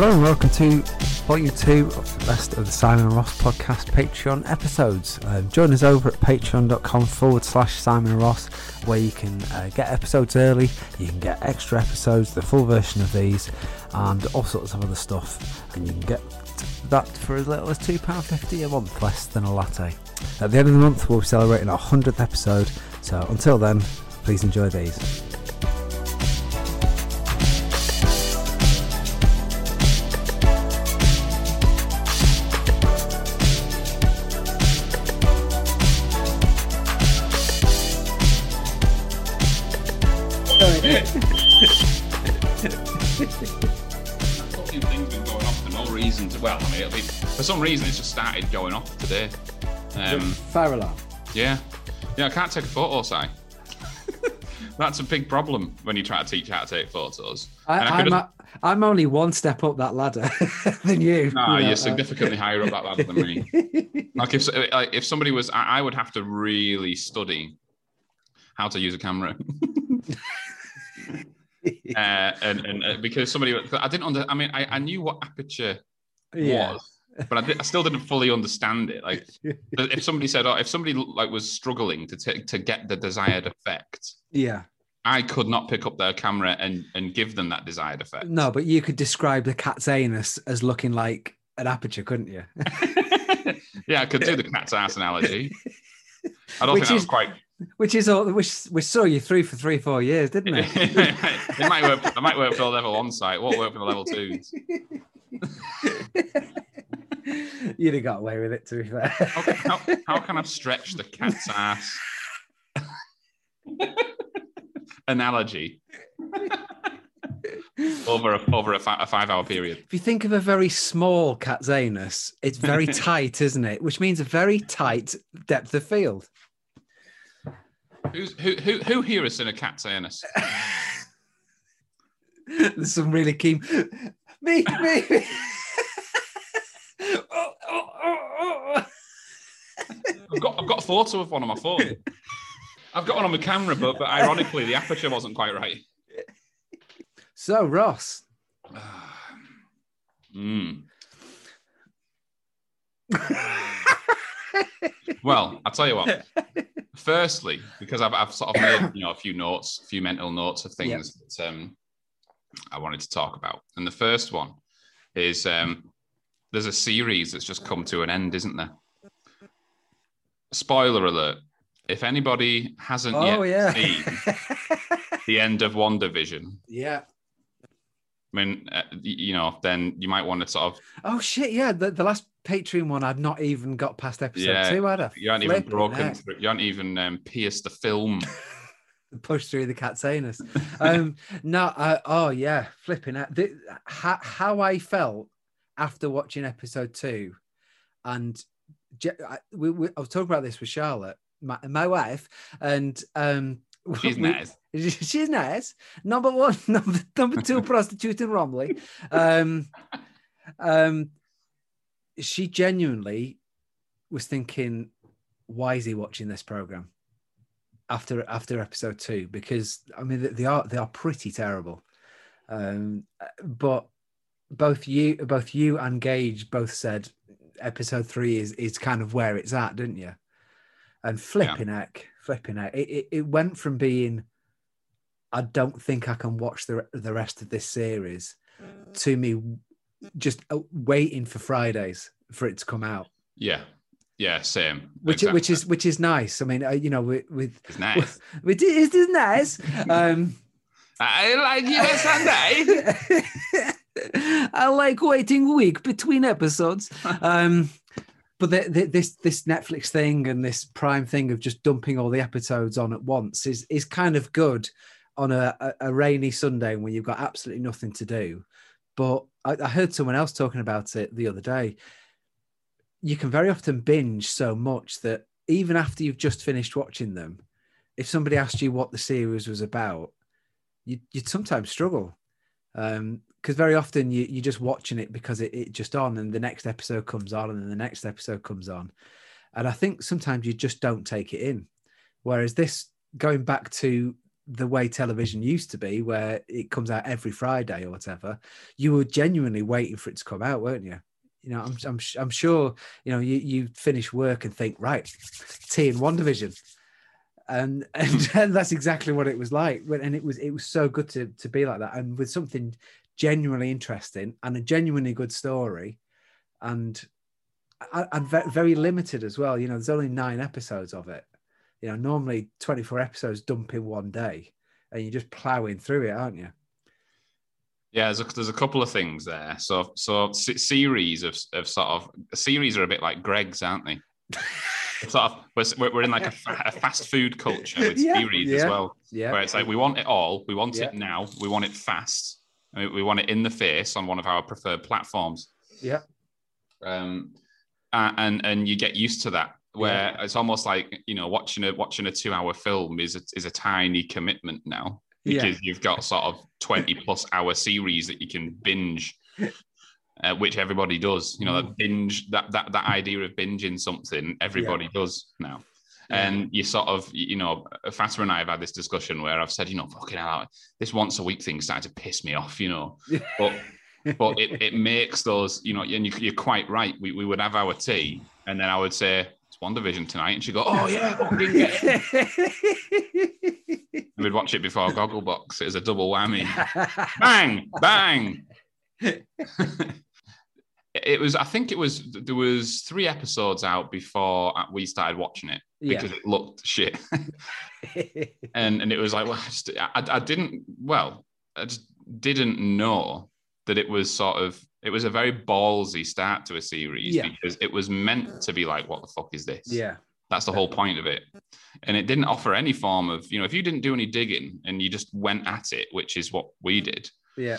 Hello and welcome to Volume 2 of the best of the Simon Ross podcast Patreon episodes. Uh, join us over at patreon.com forward slash Simon Ross where you can uh, get episodes early, you can get extra episodes, the full version of these, and all sorts of other stuff. And you can get that for as little as £2.50 a month, less than a latte. At the end of the month, we'll be celebrating our 100th episode, so until then, please enjoy these. Some reason, it's just started going off today. Um, Fire alarm. yeah, yeah, I can't take a photo, Si. That's a big problem when you try to teach how to take photos. I, I I'm, could a, I'm only one step up that ladder than you. No, you know, you're uh, significantly higher up that ladder than me. Like if like if somebody was, I, I would have to really study how to use a camera. uh, and and uh, because somebody, I didn't under, I mean, I, I knew what aperture yeah. was, but I, did, I still didn't fully understand it. Like if somebody said, oh, if somebody like was struggling to take to get the desired effect, Yeah. I could not pick up their camera and and give them that desired effect. No, but you could describe the cat's anus as looking like an aperture, couldn't you? yeah, I could do the cat's ass analogy. I don't Which think that was is- quite. Which is all which we saw you through for three, four years, didn't it? it might work. It might work for the level one site. It won't work for the level twos. You'd have got away with it, to be fair. How, how, how can I stretch the cat's ass analogy over a over a, fi- a five hour period? If you think of a very small cat's anus, it's very tight, isn't it? Which means a very tight depth of field. Who's, who who who here has seen a cat's anus? There's some really keen. Me, me. me. oh, oh, oh, oh. I've got I've got a photo of one on my phone. I've got one on my camera, but but ironically the aperture wasn't quite right. So, Ross, Mm. well, I'll tell you what. Firstly, because I've, I've sort of made you know a few notes, a few mental notes of things that um, I wanted to talk about, and the first one is um, there's a series that's just come to an end, isn't there? Spoiler alert: if anybody hasn't oh yet yeah, seen the end of WandaVision, yeah. I mean, uh, you know, then you might want to sort of Oh shit, yeah. The, the last Patreon one, I'd not even got past episode Yeah, two. I'd have you aren't even broken, through, you aren't even um, pierced the film. pushed through the cat's anus. Um, no, uh, oh yeah, flipping out. The, how, how I felt after watching episode two, and I, we, we, I was talking about this with Charlotte, my, my wife, and um, She's we- nice. She's nice. Number one, number, number two, prostitute in Romley. Um, um, she genuinely was thinking, why is he watching this program after after episode two? Because I mean, they- they are they are pretty terrible. Um, but both you, both you and Gage both said episode three is is kind of where it's at, didn't you? And flipping heck, flipping heck, it, it, it went from being I don't think I can watch the the rest of this series to me just uh, waiting for Fridays for it to come out, Yeah, yeah, same. which Exactly. which is which is nice. I mean, uh, you know, with with It's nice. with it is nice. Um, I like you on Sunday. I like waiting a week between episodes. Um, but the, the, this this Netflix thing and this Prime thing of just dumping all the episodes on at once is is kind of good on a, a, a rainy Sunday when you've got absolutely nothing to do. But I, I heard someone else talking about it the other day. You can very often binge so much that even after you've just finished watching them, if somebody asked you what the series was about, you, you'd sometimes struggle because very often you, you're just watching it because it, it just on and the next episode comes on and then the next episode comes on and i think sometimes you just don't take it in whereas this going back to the way television used to be, where it comes out every Friday or whatever, you were genuinely waiting for it to come out, weren't you? You know, I'm I'm I'm sure you know you you finish work and think right, T in WandaVision, and and, and that's exactly what it was like. And it was it was so good to to be like that, and with something genuinely interesting and a genuinely good story, and and very limited as well. You know, there's only nine episodes of it. You know, normally 24 episodes dump in one day, and you're just plowing through it, aren't you? Yeah, there's a, there's a couple of things there. So so series of, of sort of series are a bit like greg's aren't they? sort of we're, we're in like a, a, fast food culture with yeah, series yeah, as well. Yeah, where it's like we want it all, we want yeah. it now, we want it fast, we want it in the face on one of our preferred platforms. Yeah. Um, and and you get used to that where yeah. it's almost like you know watching a watching a two hour film is a, is a tiny commitment now because yeah. you've got sort of 20 plus hour series that you can binge uh, which everybody does you know that mm. binge that that that idea of binging something everybody yeah. does now Mm. and you sort of you know Fatima and I have had this discussion where I've said you know fucking hell this once a week thing started to piss me off you know but but it, it makes those, you know, and you, are quite right. We, we would have our tea, and then I would say, it's WandaVision tonight. And she'd go, oh, yeah, We'd watch it before Gogglebox. It was a double whammy. bang, bang. it was, I think it was, there was three episodes out before we started watching it because yeah. it looked shit. and and it was like, well, I, just, I, I didn't, well, I just didn't know that it was sort of it was a very ballsy start to a series yeah. because it was meant to be like, what the fuck is this? Yeah. That's the whole point of it. And it didn't offer any form of, you know, if you didn't do any digging and you just went at it, which is what we did. Yeah.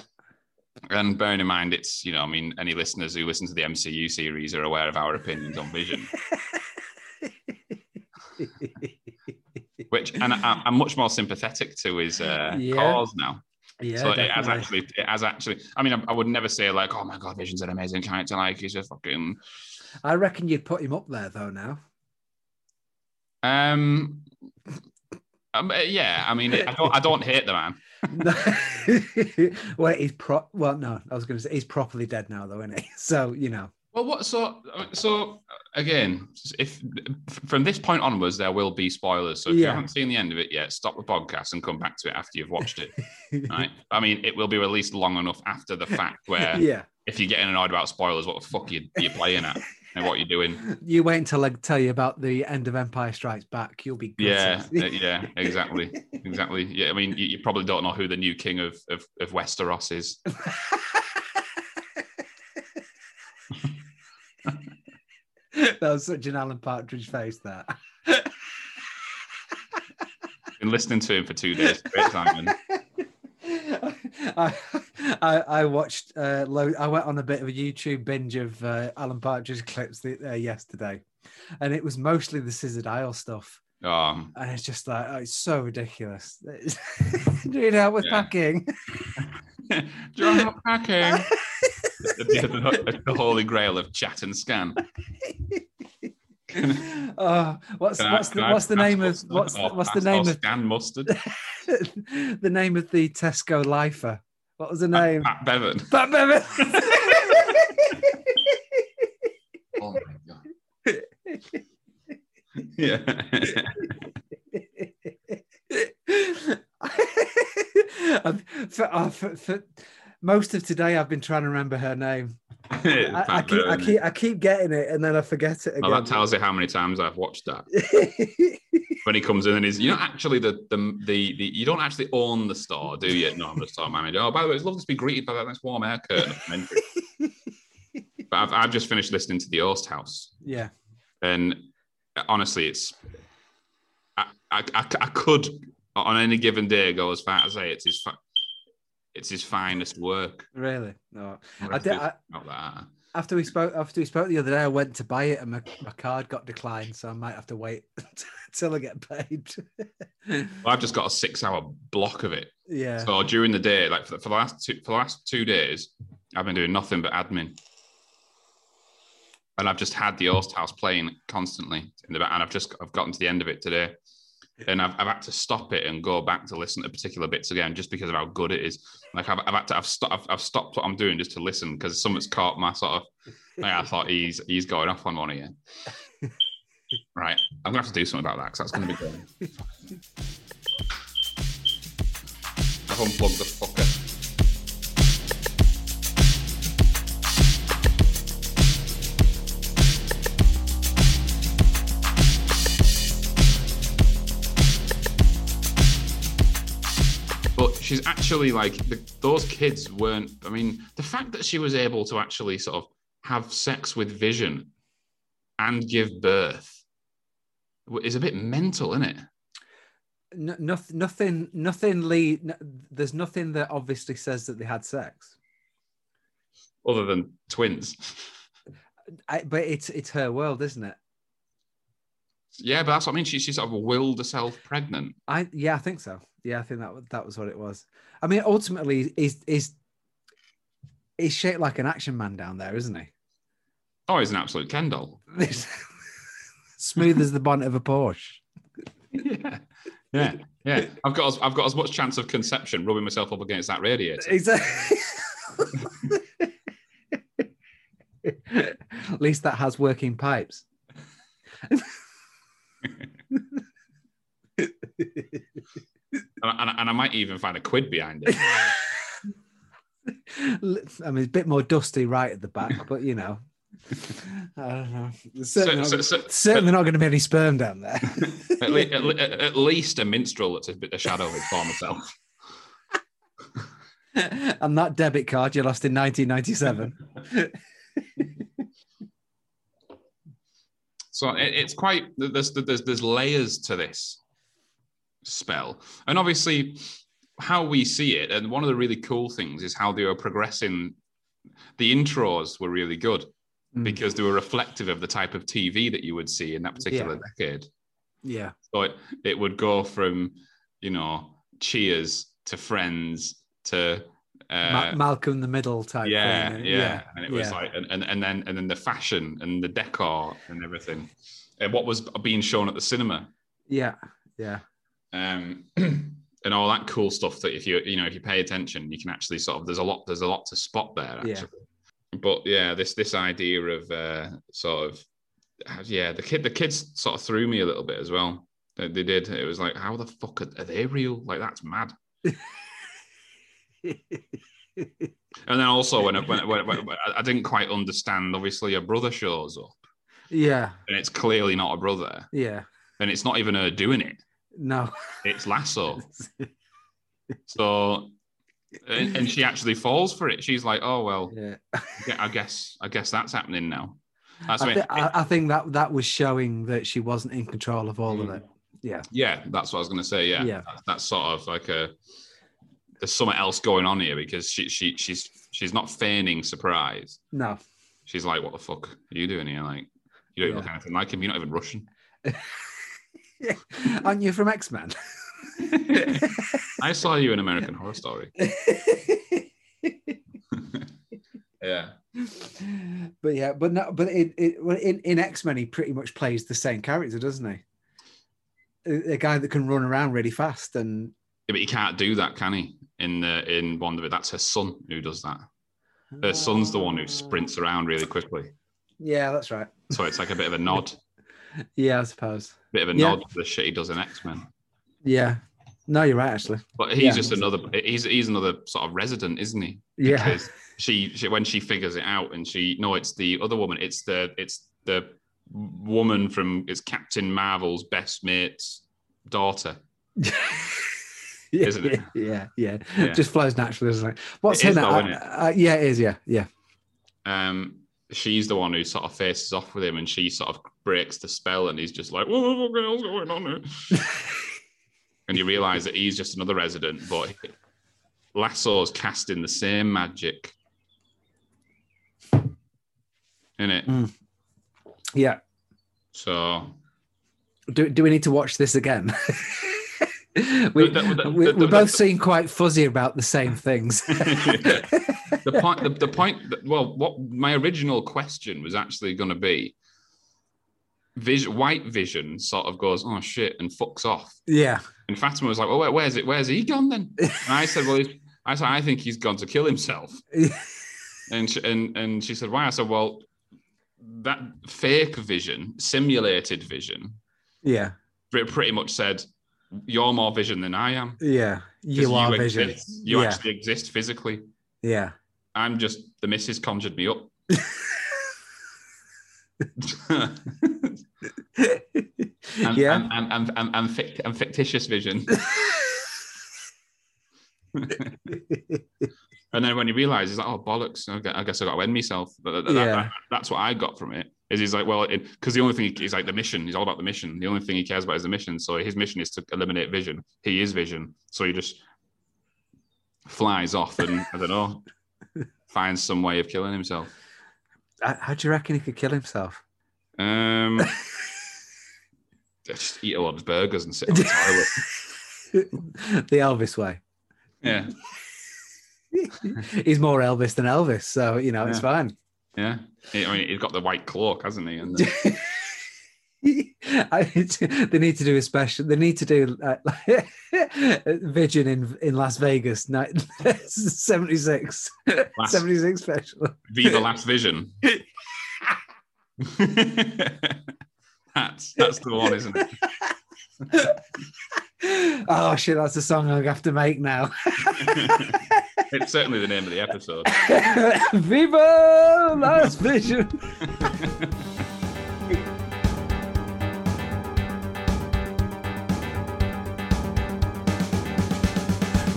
And bearing in mind, it's, you know, I mean, any listeners who listen to the MCU series are aware of our opinions on Vision. which, and I, am much more sympathetic to his uh, yeah. cause now. Yeah, so definitely. it has actually, it has actually. I mean, I, I, would never say like, "Oh my god, Vision's an amazing character." Like, he's just fucking. I reckon you'd put him up there though now. Um. um yeah, I mean, I don't, I don't hate the man. well, he's pro. Well, no, I was going to say he's properly dead now, though, isn't he? So you know. Well, what so so again? If from this point onwards, there will be spoilers. So if yeah. you haven't seen the end of it yet, stop the podcast and come back to it after you've watched it. right? I mean, it will be released long enough after the fact where, yeah, if you're getting annoyed about spoilers, what the fuck are you, are you playing at? and what you're doing. You wait until I tell you about the end of Empire Strikes Back. You'll be yeah, uh, yeah, exactly, exactly. Yeah, I mean, you, you, probably don't know who the new king of of, of Westeros is. That was such an Alan Partridge face. That. Been listening to him for two days. Great Simon. I, I, I watched uh, low, I went on a bit of a YouTube binge of uh, Alan Partridge clips the, uh, yesterday, and it was mostly the Scissored Isle stuff. Oh. And it's just like oh, it's so ridiculous. Doing help with yeah. packing. Do you want help packing? the, the, holy grail of chat and scan. oh, what's can what's I, the what's the name of what's the, what's the name of scan mustard? the name of the Tesco lifer. What was the name? Pat, Pat Bevan. Pat Bevan. oh my god. yeah. for, uh, for, for, most of today I've been trying to remember her name. I, I, keep, I, keep, I keep getting it and then I forget it oh, again. Well, that tells you how many times I've watched that. when he comes in and he's, you're not actually the, the, the the you don't actually own the store, do you? No, I'm the store manager. Oh, by the way, it's lovely to be greeted by that nice warm air curtain. but I've, I've just finished listening to the Oast House. Yeah. And honestly, it's I, I, I, I could on any given day go as far as say it's his it's his finest work. Really? No, I did. I, not that. After we spoke, after we spoke the other day, I went to buy it and my, my card got declined, so I might have to wait until I get paid. well, I've just got a six-hour block of it. Yeah. So during the day, like for the, for the last two for the last two days, I've been doing nothing but admin, and I've just had the Oast House playing constantly in the back, and I've just I've gotten to the end of it today. And I've, I've had to stop it and go back to listen to particular bits again just because of how good it is. Like I've, I've had to I've stopped I've, I've stopped what I'm doing just to listen because someone's caught my sort of. Like, I thought he's he's going off on one here. Right, I'm gonna have to do something about that because that's gonna be good. I've unplugged the fucker. But she's actually like the, those kids weren't. I mean, the fact that she was able to actually sort of have sex with Vision and give birth is a bit mental, isn't it? No, nothing, nothing, nothing. Lee, no, there's nothing that obviously says that they had sex. Other than twins. I, but it's it's her world, isn't it? Yeah, but that's what I mean. She, she sort of willed herself pregnant. I yeah, I think so. Yeah, I think that that was what it was. I mean, ultimately, he's he's he's shaped like an action man down there, isn't he? Oh, he's an absolute Ken doll. Smooth as the bonnet of a Porsche. yeah, yeah, yeah. I've got as, I've got as much chance of conception rubbing myself up against that radiator. Exactly. At least that has working pipes. And, and, and I might even find a quid behind it. I mean, it's a bit more dusty right at the back, but you know, I don't know. There's certainly, So- not, so- so- certainly not going to be any sperm down there. at, le- at, le- at least a minstrel that's a bit of shadow of his former self. and that debit card you lost in 1997. So it, it's quite there's there's there's layers to this spell, and obviously how we see it. And one of the really cool things is how they were progressing. The intros were really good Mm. because they were reflective of the type of TV that you would see in that particular decade. Yeah. So it, it would go from you know Cheers to Friends to Ma- uh, Malcolm in the Middle type yeah, thing. yeah, and it was yeah. like, and, and and then and then the fashion and the decor and everything, and what was being shown at the cinema, yeah, yeah, um, and all that cool stuff. That if you you know if you pay attention, you can actually sort of there's a lot there's a lot to spot there. Actually. Yeah. But yeah, this this idea of uh, sort of yeah, the kid the kids sort of threw me a little bit as well. They, they did. It was like, how the fuck are, are they real? Like that's mad. And then also when, I- when, when, when, when I didn't quite understand, obviously a brother shows up yeah, and it's clearly not a brother, yeah. and it's not even her doing it. No. It's Lasso. So, and, and she actually falls for it. She's like, "Oh well, yeah. yeah, I guess, I guess that's happening now." That's I, thi- I, I think that that was showing that she wasn't in control of all of mm. it. Yeah, yeah, that's what I was going to say. Yeah, Yeah. That's, that's sort of like a there's something else going on here because she she she's she's not feigning surprise. no. She's like, "What the fuck are you doing here? Like, you don't Yeah. look anything like him. You're not even Russian." Aren't you from X Men? I saw you in American Horror Story. Yeah. but yeah, but no, but in in, well, in, in X Men, he pretty much plays the same character, doesn't he? A, a guy that can run around really fast and Yeah, but he can't do that, can he? In the in one of it, that's her son who does that. Her son's the one who sprints around really quickly. Yeah, that's right. So it's like a bit of a nod, Yeah, I suppose. bit of a Yeah. nod to the shit he does in X Men. Yeah. No, you're right, actually. But he's Yeah. just another. He's he's another sort of resident, isn't he? Yeah. Because she, she when she figures it out, and she no, it's the other woman. It's the it's the woman from it's Captain Marvel's best mate's daughter. yeah, Isn't it? Yeah, yeah, Yeah. Just flows naturally, doesn't it? What's It her name? Uh, isn't it? uh, yeah, it is. Yeah, yeah. um, she's the one who sort of faces off with him and she sort of breaks the spell and he's just like, what the hell's going on here? and you realize that he's just another resident, but Lasso's casting the same magic. In it. Hmm. Yeah. So Do, do we need to watch this again? we, The- the- we, the- we the- both seem quite fuzzy about the same things. the point the, the point that, well what my original question was actually going to be Vision, white vision sort of goes, oh shit, and fucks off. Yeah. And Fatima was like, well, where, where's it? Where's he gone then? And I said, well, he's, I said, I think he's gone to kill himself. And she, and and she said, why? I said, well, that fake vision, simulated vision, Yeah. it pretty much said, you're more vision than I am. Yeah, You are vision. Exist. You yeah. actually exist physically. Yeah. I'm just the missus conjured me up. and, yeah. and, and, and, and, and, fict- and fictitious vision. And then when he realizes, like, oh bollocks, I gu- I guess I got to end myself. That- that- Yeah. that- that's what I got from it. Is he's like, well, because the only thing he's like the mission. He's all about the mission. The only thing he cares about is the mission. So his mission is to eliminate vision. He is vision. So he just flies off and I don't know, finds some way of killing himself. How how do you reckon he could kill himself? Um, just eat a lot of burgers and sit on the toilet. the Elvis way. Yeah, He's more Elvis than Elvis, so you know it's fine. yeah. I mean, he's got the white cloak, hasn't he? And the, I, they need to do a special. They need to do uh, Vision in in Las Vegas, ni- 76, 76 special. Viva Las Vision. that's that's the one, isn't it? Oh shit, that's a song I have to make now. it's certainly the name of the episode. Viva Las Vision.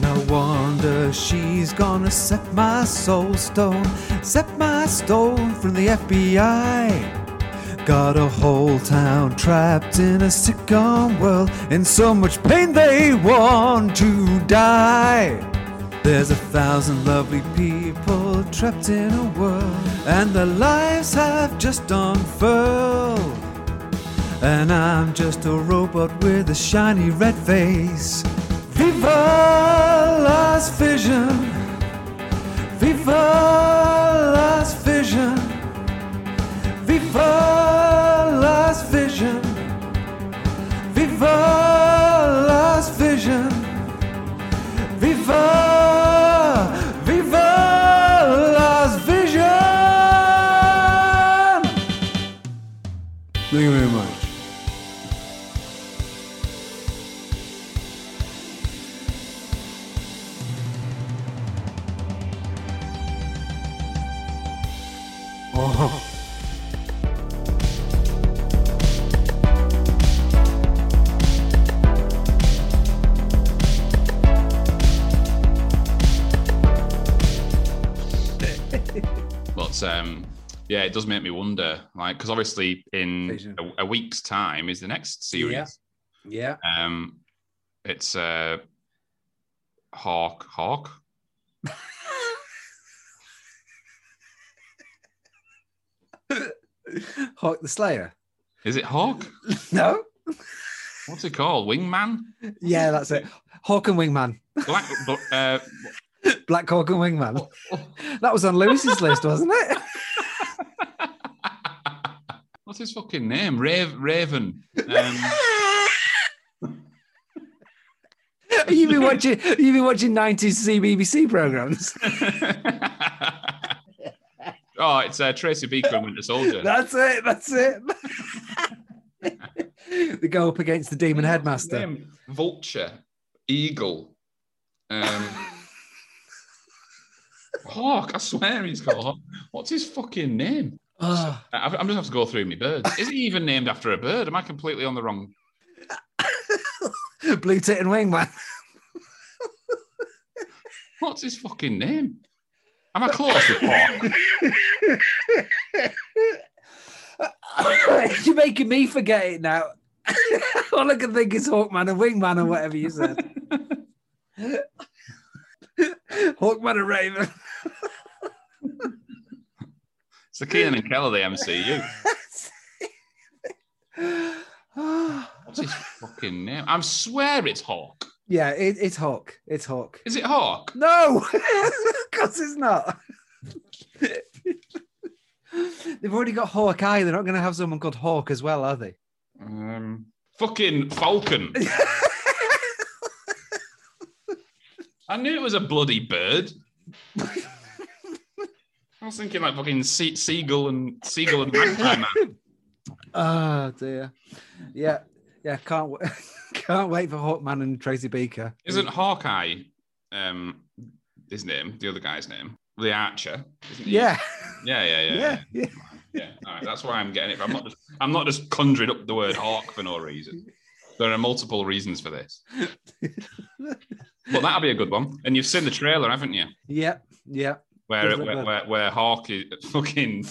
No wonder she's gonna set my soul stone, set my stone from the FBI. Got a whole town trapped in a sitcom world, in so much pain they want to die. There's a thousand lovely people trapped in a world, and their lives have just unfurled. And I'm just a robot with a shiny red face. Viva Las Vision! Viva Las Vision! Viva Las Vision! Viva Las Vision! Viva! Yeah, it does make me wonder, like, because obviously in a, a week's time is the next series. Yeah. Um, it's uh, Hawk. Hawk. Hawk the Slayer. Is it Hawk? No. What's it called? Wingman. Yeah, that's it. Hawk and Wingman. Black. uh, Black Hawk and Wingman. That was on Lewis's list, wasn't it? What's his fucking name? Rav- Raven. Um, You've been watching. You've been watching nineties CBBC programs. oh, it's uh, Tracy Beaker and Winter Soldier. That's it. That's it. they go up against the demon headmaster. Vulture, Eagle, um, Hawk. I swear he's called Hawk. What's his fucking name? Oh, I- I'm just gonna have to go through my birds. Is he even named after a bird? Am I completely on the wrong? blue tit and wingman. What's his fucking name? Am I close You're making me forget it now. All I can think is Hawkman and Wingman or whatever you said. Hawkman and Raven. It's the Kenan and Keller, the MCU. What's his fucking name? I swear it's Hawk. yeah, it, it's Hawk. It's Hawk. Is it Hawk? No, of course it's not. They've already got Hawkeye. They're not going to have someone called Hawk as well, are they? Um, fucking Falcon. I knew it was a bloody bird. I was thinking like fucking sea- seagull and seagull and magpie man. Oh dear. Yeah, yeah. Can't w- can't wait for Hawkman and Tracy Beaker. Isn't Hawkeye um his name, the other guy's name? The Archer, isn't he? Yeah, Yeah, yeah, yeah. yeah, yeah. yeah. All right. That's why I'm getting it. I'm not just I'm not just conjuring up the word hawk for no reason. There are multiple reasons for this. But that'll be a good one. And you've seen the trailer, haven't you? Yeah, yeah. Where look where, where, where Hawk is fucking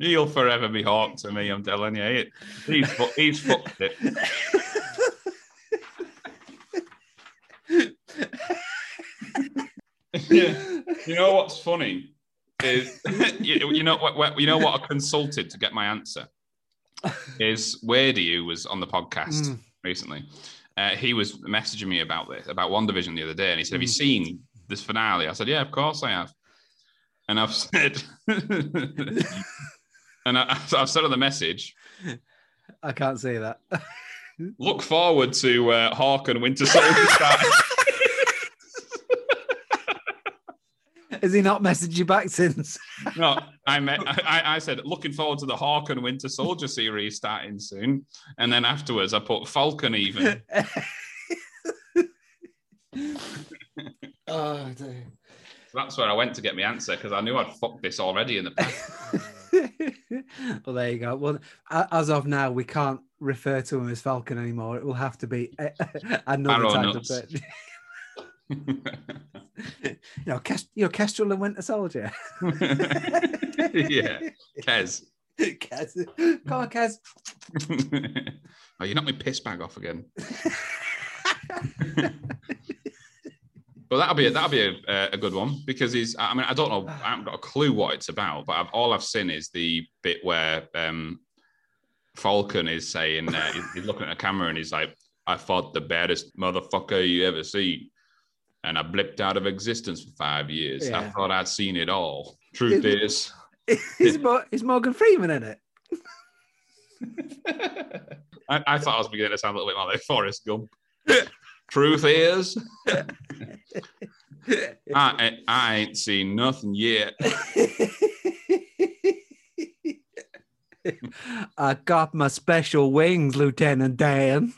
He'll forever be Hawk to me, I'm telling you. He's, fu- he's fucked it. yeah. You know what's funny is you, you know what, what you know what I consulted to get my answer is where do you was on the podcast Mm. recently. Uh, he was messaging me about this about WandaVision the other day, and he said, "Have you Mm. seen this finale?" I said, "Yeah, of course I have." And I've said, and I, I've said on the message, I can't say that. "Look forward to uh, Hawk and Winter Soldier." Has he not messaged you back since? No, I, met, I I said looking forward to the Hawk and Winter Soldier series starting soon, and then afterwards I put Falcon even. oh dear. So that's where I went to get my answer because I knew I'd fucked this already in the past. well, there you go. Well, as of now, we can't refer to him as Falcon anymore. It will have to be another Arrow type nuts. of bird. You know, Kest- you know, Kestrel and Winter Soldier. yeah, Kez. Kez. Come on, Kez. oh, you knocked my piss bag off again. But that'll be a, that'll be a, a good one because he's. I mean, I don't know. I haven't got a clue what it's about, but I've, all I've seen is the bit where um, Falcon is saying uh, he's, he's looking at a camera and he's like, "I fought the baddest motherfucker you ever see, and I blipped out of existence for five years. I thought I'd seen it all. Truth is." is Morgan Freeman in it? I, I thought I was beginning to sound a little bit more like Forrest Gump. Truth is, I, I ain't seen nothing yet. I got my special wings, Lieutenant Dan.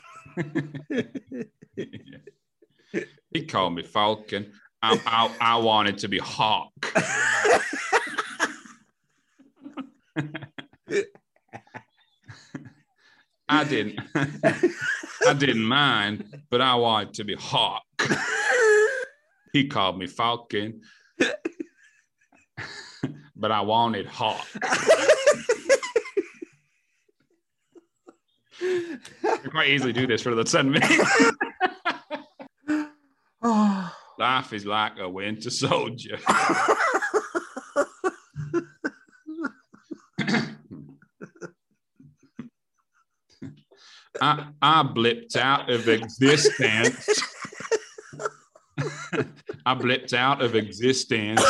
He called me Falcon. I, I, I wanted to be Hawk. I didn't. I didn't mind, but I wanted to be Hawk. He called me Falcon, but I wanted Hawk. You quite easily do this for the 10 minutes. Life is like a winter soldier. I, I blipped out of existence. I blipped out of existence.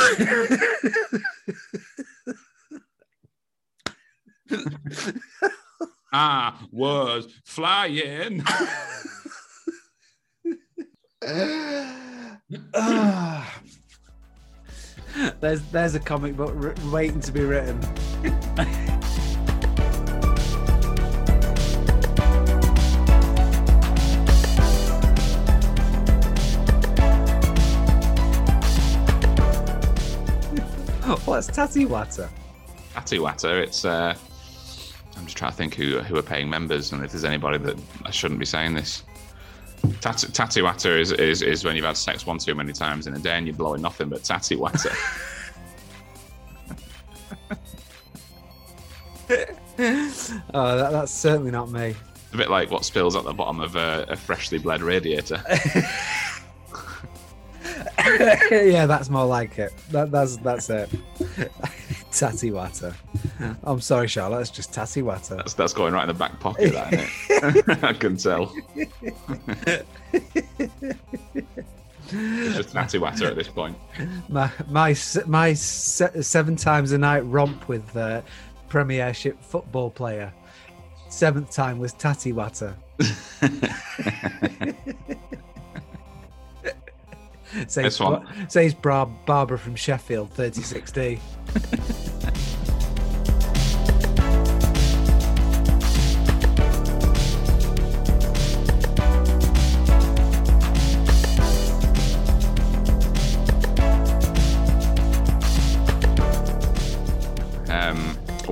I was flying. there's there's a comic book wr- waiting to be written. What's Tatty Water? Tattywatter. It's uh I'm just trying to think who who are paying members and if there's anybody that I shouldn't be saying this. Tat- Tattywatter is, is is when you've had sex one too many times in a day and you're blowing nothing but tattywatter. Oh, that, that's certainly not me. a bit like what spills at the bottom of a, a freshly bled radiator. yeah, that's more like it. That, that's that's it. Tatty Water. I'm sorry, Charlotte. It's just Tatty Water. That's that's going right in the back pocket, that, isn't it? I can tell. it's just Natty Watter at this point. My my my se- seven times a night romp with uh, Premiership football player. Seventh time was Tatty Watter. Says, This one. Says Barbara from Sheffield, 36D.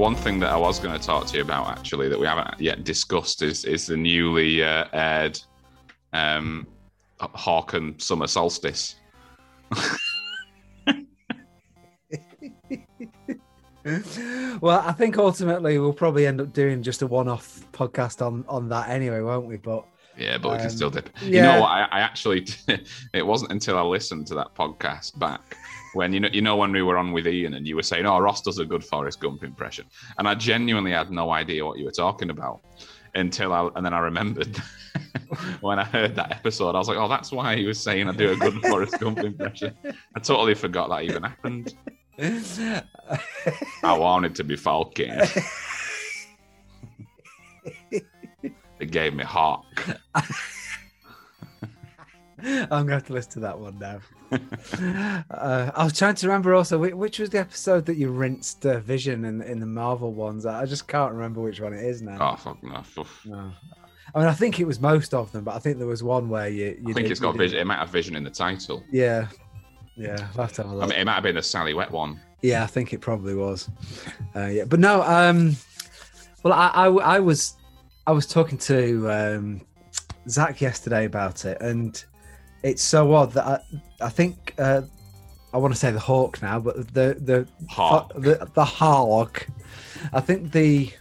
one thing that I was going to talk to you about, actually, that we haven't yet discussed, is is the newly uh, aired um, Hawk and Summer Solstice. well, I think ultimately we'll probably end up doing just a one-off podcast on on that anyway, won't we? But Yeah, but we can Um, still dip. You yeah. know what? I, I actually, it wasn't until I listened to that podcast back when you know, you know, when we were on with Ian and you were saying, "Oh, Ross does a good Forrest Gump impression," and I genuinely had no idea what you were talking about until I, and then I remembered when I heard that episode. I was like, "Oh, that's why he was saying I do a good Forrest Gump impression." I totally forgot that even happened. I wanted to be Falcon. they gave me Hawk. I'm going to have to listen to that one now. uh, I was trying to remember also which, was the episode that you rinsed uh, Vision in in the Marvel ones. I just can't remember which one it is now. Oh fuck no! No. I mean, I think it was most of them, but I think there was one where you. you I think did- it's got vision. It might have vision in the title. Yeah, yeah. I'll have to have a I look. mean, it might have been the Sally Wet one. Yeah, I think it probably was. Uh, yeah, but no. Um, well, I, I, I was I was talking to um, Zach yesterday about it, and it's so odd that I, I think uh, I want to say the hawk now, but the the Hawk. the, the hawk. I think the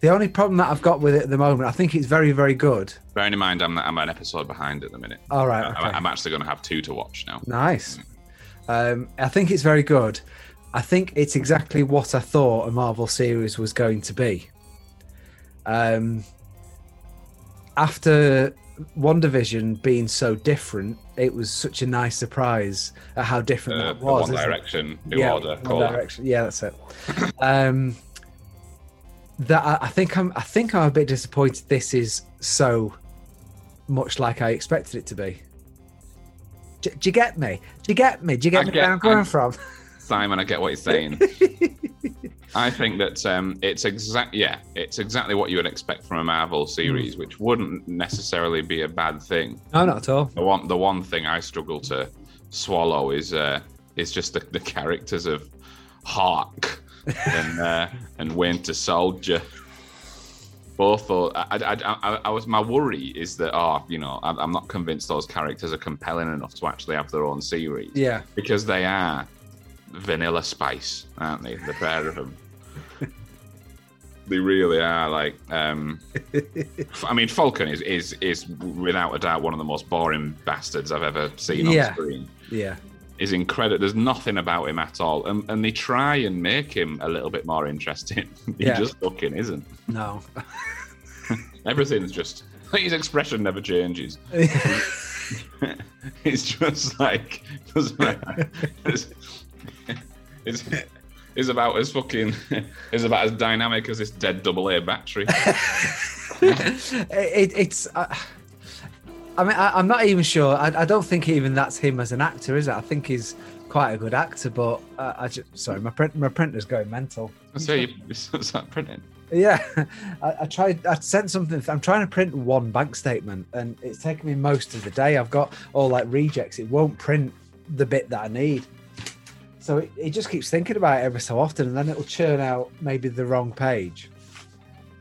the only problem that I've got with it at the moment, I think it's very very good. Bearing in mind, I'm I'm an episode behind at the minute. All right, I- okay. I'm actually going to have two to watch now. Nice. Um, I think it's very good. I think it's exactly what I thought a Marvel series was going to be. Um, after WandaVision being so different, it was such a nice surprise at how different Uh, that was. One isn't it? Direction, New yeah, Order, One call it. Direction. Yeah, that's it. um, that I, I think I'm. I think I'm a bit disappointed. This is so much like I expected it to be. Do, do you get me? Do you get me? Do you get I me get- where I'm coming I'm- from? Simon, I get what you're saying. I think that um, it's exact. Yeah, it's exactly what you would expect from a Marvel series, Hmm. which wouldn't necessarily be a bad thing. No, not at all. The one, the one thing I struggle to swallow is uh, is just the, the characters of Hawk and uh, and Winter Soldier. Both, are, I, I, I, I was my worry is that oh, you know, I'm, I'm not convinced those characters are compelling enough to actually have their own series Yeah. because they are vanilla spice, aren't they? The pair of them. they really are like. Um, f- I mean, Falcon is is is without a doubt one of the most boring bastards I've ever seen Yeah. on screen. Yeah. Is incredible. There's nothing about him at all, and, and they try and make him a little bit more interesting. he Yeah. just fucking isn't. No. Everything's just. His expression never changes. it's just like doesn't matter. It's, it's, it's about as fucking it's about as dynamic as this dead double A battery. it, it's. Uh, I mean, I, I'm not even sure. I, I don't think even that's him as an actor, is it? I think he's quite a good actor, but uh, I just sorry, my print, my printer's going mental. So you start printing. Yeah, I, I tried. I sent something. I'm trying to print one bank statement, and it's taken me most of the day. I've got all like rejects. It won't print the bit that I need. So it, it just keeps thinking about it every so often, and then it'll churn out maybe the wrong page,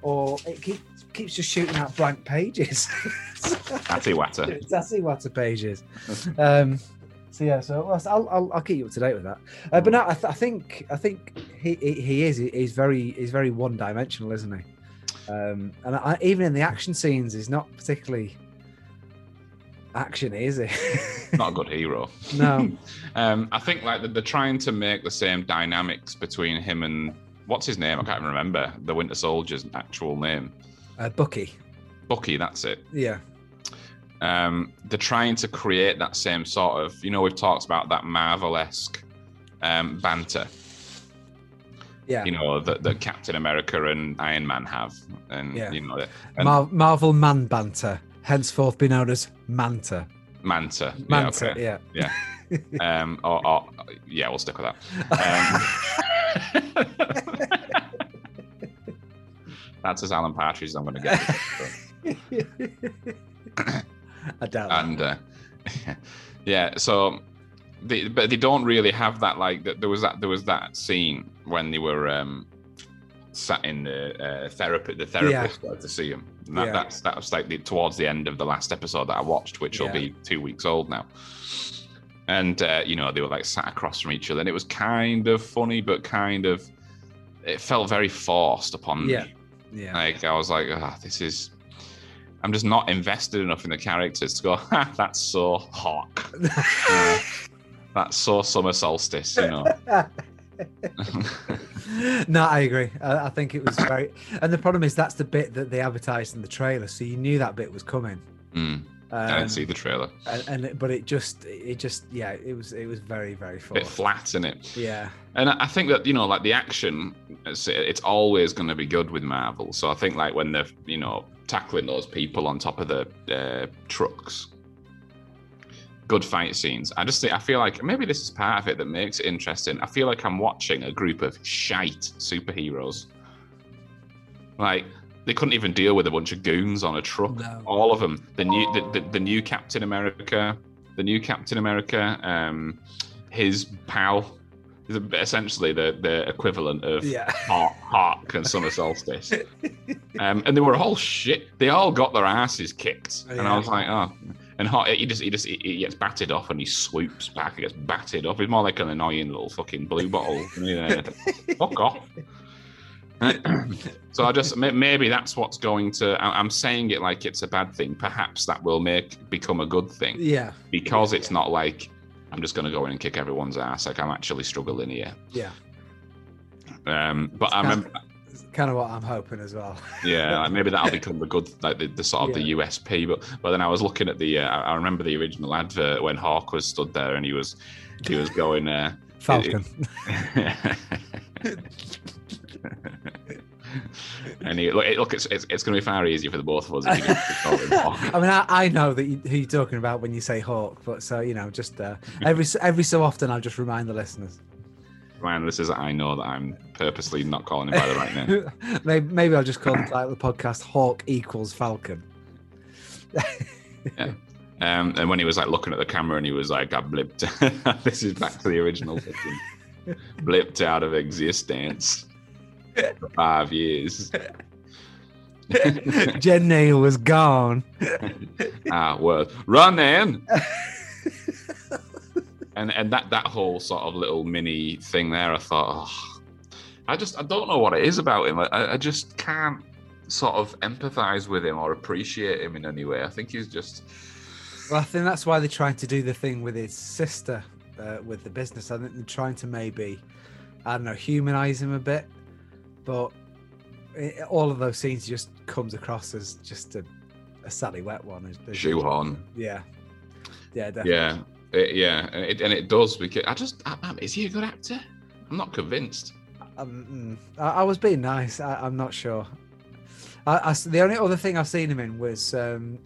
or it keeps keeps just shooting out blank pages. Atty Watter. Sassy Watter pages. Um, so yeah, so I'll, I'll I'll keep you up to date with that. Uh, but no, I, th- I think I think he he, he is he's very he's very one dimensional, isn't he? Um, and I, even in the action scenes, he's not particularly action, is he? Not a good hero. no. Um, I think like they're trying to make the same dynamics between him and what's his name? I can't even remember the Winter Soldier's actual name. Uh, Bucky. Bucky, that's it. Yeah. um, they're trying to create that same sort of, you know, we've talked about that Marvel esque um, banter, Yeah. you know, that, that Captain America and Iron Man have. And, Yeah. you know, and Mar- Marvel man banter, henceforth be known as Manta. Manta. Yeah, Manta, okay. yeah. Um, or, or, yeah, we'll stick with that. Um, that's as Alan Partridge as I'm going to get. I doubt and uh, yeah, so they, but they don't really have that like that. There was that there was that scene when they were um, sat in the uh, therapy. The therapist got to see him. And that, Yeah. That's that was like the, towards the end of the last episode that I watched, which will Yeah. be two weeks old now. And uh, you know they were like sat across from each other, and it was kind of funny, but kind of it felt very forced upon Yeah. me. Yeah. Like I was like, oh, this is. I'm just not invested enough in the characters to go. Ha, that's so hawk. Yeah. that's so summer solstice. You know. no, I agree. I, I think it was very, and the problem is that's the bit that they advertised in the trailer, so you knew that bit was coming. Mm, I Um, didn't see the trailer. and, and it, but it just, it just, yeah, it was, it was very, very Bit flat in it. Yeah, And I I think that you know, like the action, it's, it's always going to be good with Marvel. So I think like when they're you know tackling those people on top of the uh, trucks, good fight scenes. I just think I feel like maybe this is part of it that makes it interesting. I feel like I'm watching a group of shite superheroes. Like they couldn't even deal with a bunch of goons on a truck. No. All of them. The new the, the, the new Captain America, the new Captain America, um, his pal is essentially the the equivalent of yeah, and Summer Solstice. Um, and they were all shit. They all got their asses kicked, and Yeah. I was like, oh. And Hawk, he just he just he he gets batted off, and he swoops back. He gets batted off. He's more like an annoying little fucking blue bottle. Fuck off. so I just maybe that's what's going to. I- I'm saying it like it's a bad thing. Perhaps that will make become a good thing yeah, because it's Yeah. not like I'm just going to go in and kick everyone's ass. Like I'm actually struggling here. yeah. Um, but I It's remember, It's kind of what I'm hoping as well. yeah, maybe that'll become the good, like the, the sort of the USP. But but then I was looking at the, uh, I remember the original advert when Hawk was stood there and he was he was going. Uh, Falcon. and he, look, it, look, it's, it's, it's going to be far easier for the both of us if you can call him I mean, I, I know that you, who you're talking about when you say hawk, but so you know, just uh, every every so often, I'll just remind the listeners. Man, this is I know that I'm purposely not calling him by the right name. maybe, maybe I'll just call the title of the podcast "Hawk equals Falcon." Um, and when he was like looking at the camera and he was like, I blipped. this is back to the original blipped out of existence for five years. Jen Neal was gone. ah, well, running. And and that that whole sort of little mini thing there, I thought, oh, I just I don't know what it is about him. I, I just can't sort of empathize with him or appreciate him in any way. I think he's just Well, I think that's why they're trying to do the thing with his sister uh, with the business. I think they're trying to maybe, I don't know, humanize him a bit. But it, all of those scenes just comes across as just a, a Sally Wet one. Shoehorn. Yeah. Yeah, definitely. Yeah, it, yeah, and it, and it does because I just I, I- is he a good actor? I'm not convinced. Um, mm, I, I was being nice. I, I'm not sure. I, the only other thing I've seen him in was um,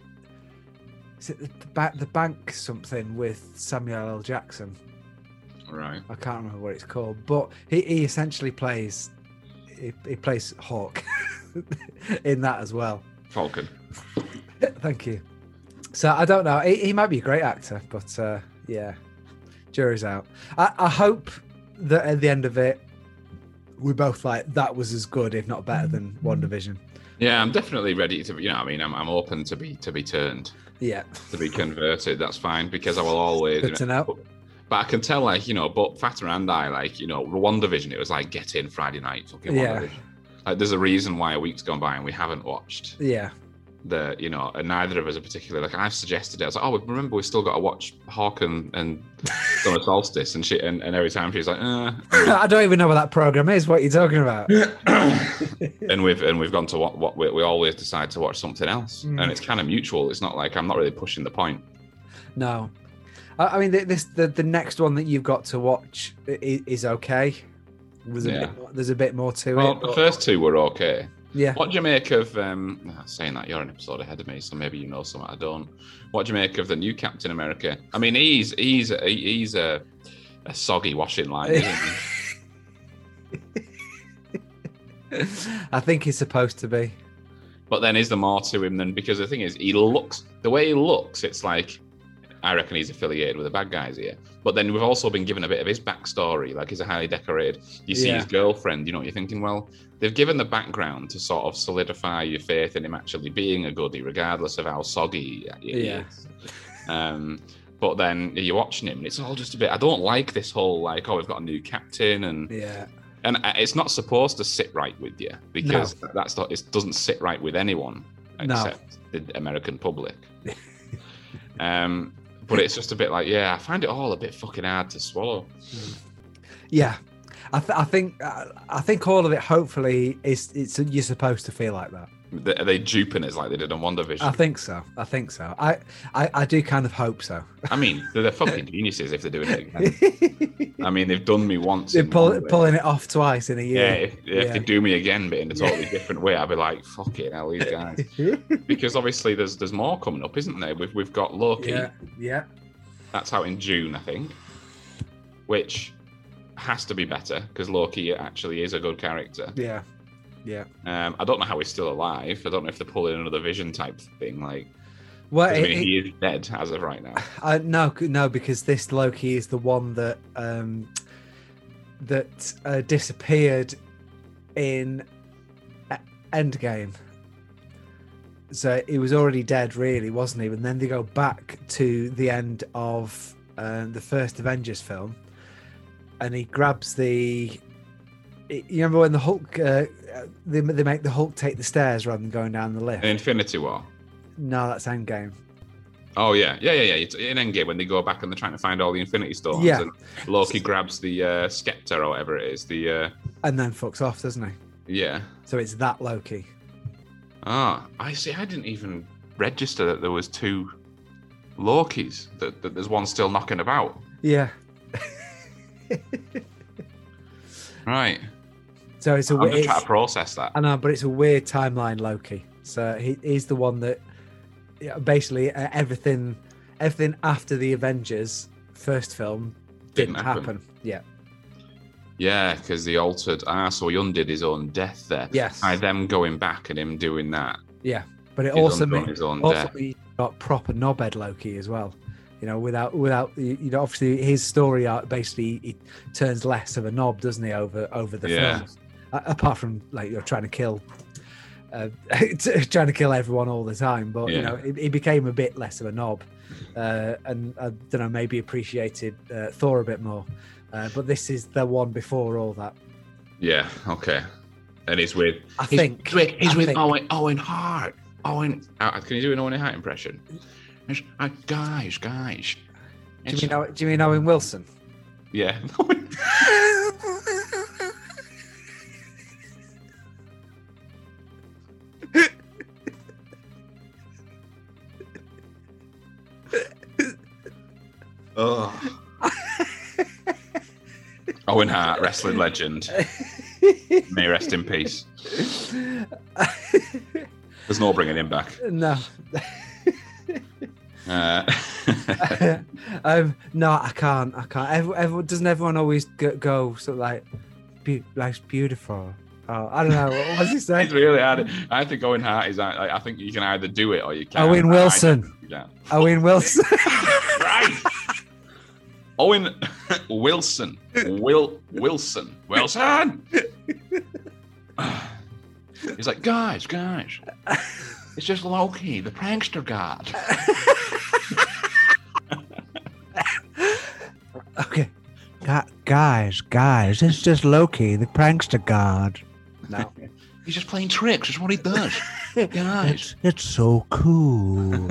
is it the, the, ba- the bank something with Samuel L. Jackson. Right. I can't remember what it's called, but he, he essentially plays he, he plays Hawk in that as well. Falcon. Thank you. So I don't know. He, he might be a great actor, but uh, yeah, jury's out. I, I hope that at the end of it, we're both like that was as good, if not better, than mm-hmm. WandaVision. Yeah, I'm definitely ready to. You know, I mean, I'm, I'm open to be to be turned, Yeah, to be converted. That's fine because I will always. good to know. But I can tell, like you know, but Fatter and I, like you know, WandaVision. It was like get in Friday night, fucking Yeah. Division. Like, there's a reason why a week's gone by and we haven't watched. Yeah, that you know, and neither of us are particularly like. I've suggested it. I was like, oh, remember we still got to watch Hawk and, and Summer Solstice, and she and, and every time she's like, uh, I don't even know what that program is. What are you're talking about? and we've and we've gone to what what we, we always decide to watch something else, Mm. and it's kind of mutual. It's not like I'm not really pushing the point. No, I, I mean this the, the next one that you've got to watch is, is okay. There's a Yeah. bit, more- there's a bit more to Well, it. the but- first two were okay. Yeah, What do you make of um saying that you're an episode ahead of me, so maybe you know something I don't. What do you make of the new Captain America? I mean, he's he's a, he's a, a soggy washing line, isn't he? I think he's supposed to be. but then is there more to him than because the thing is he looks the way he looks, it's like I reckon he's affiliated with the bad guys here. But then we've also been given a bit of his backstory, like he's a highly decorated. You see Yeah. his girlfriend, you know, you're thinking, well, they've given the background to sort of solidify your faith in him actually being a goodie, regardless of how soggy he Yeah. Um, but then you're watching him, and it's all just a bit. I don't like this whole like, oh, we've got a new captain, and Yeah, and it's not supposed to sit right with you because that's not. It doesn't sit right with anyone No. except the American public. um, but it's just a bit like, yeah, I find it all a bit fucking hard to swallow. yeah. I, th- I think uh, I think all of it. Hopefully, is it's you're supposed to feel like that. Are they duping us like they did on WandaVision? I think so. I think so. I I, I do kind of hope so. I mean, they're, they're fucking geniuses if they're doing it again. I mean, they've done me once. They're pull, pulling it off twice in a Yeah, year. if, if Yeah. they do me again, but in a totally different way, I'd be like, "Fuck it, hell, these guys." because obviously, there's there's more coming up, isn't there? We've we've got Loki. yeah, yeah. That's out in June, I think, which has to be better because Loki actually is a good character. Yeah, yeah. Um, I don't know how he's still alive. I don't know if they're pulling another Vision type thing. Like, Well, 'cause I mean, it- he is dead as of right now. Uh, no, no, because this Loki is the one that um, that uh, disappeared in E- Endgame. So he was already dead, really, wasn't he? And then they go back to the end of uh, the first Avengers film, and he grabs the. You remember when the Hulk? Uh, they, they make the Hulk take the stairs rather than going down the lift. In Infinity War. no, that's Endgame. Oh yeah, yeah, yeah, yeah. It's in Endgame when they go back and they're trying to find all the Infinity Stones. Yeah. And Loki grabs the uh, scepter or whatever it is. The uh, And then fucks off, doesn't he? yeah. So it's that Loki. Ah, I see. I didn't even register that there was two Lokis. That, that there's one still knocking about. Yeah. Right. So it's a I'm just trying to process that. I know, but it's a weird timeline, Loki. So he, he's the one that basically uh, everything, everything after the Avengers first film didn't, Didn't happen. happen. Yeah. Yeah, because the altered. Ah, so he undid his own death there. Yes. By them going back and him doing that. Yeah. But it also means his own also death. got proper knobhead Loki as well. You know, without without you you know, obviously his story arc basically he turns less of a knob, doesn't he, over over the Yeah. films. A- apart from like you're trying to kill, uh, trying to kill everyone all the time. But you know, he, he became a bit less of a knob, uh, and I don't know, maybe appreciated uh, Thor a bit more. Uh, but this is the one before all that. Yeah. Okay. And he's with. I He's, think. he's with, he's with think- Owen Owen Hart. Owen. Uh, can you do an Owen Hart impression? Uh, guys, guys. Do you mean do you mean Owen Wilson? Yeah. Hart, wrestling legend. May rest in peace. There's no bringing him back. no. Uh, um, no, I can't. I can't. Everyone, everyone doesn't everyone always go, go sort of like, be, life's beautiful. Oh, I don't know. What was he saying? it's really hard. I think Owen Hart is. uh, I think you can either do it or you can't. Owen Wilson. I Owen Wilson. Right. Owen Wilson. Will Wilson. Wilson. He's like, guys, guys. It's just Loki, the prankster god. okay. Gu- guys, guys, it's just Loki, the prankster god. No. He's just playing tricks. It's what he does. yeah, It's, it's so cool.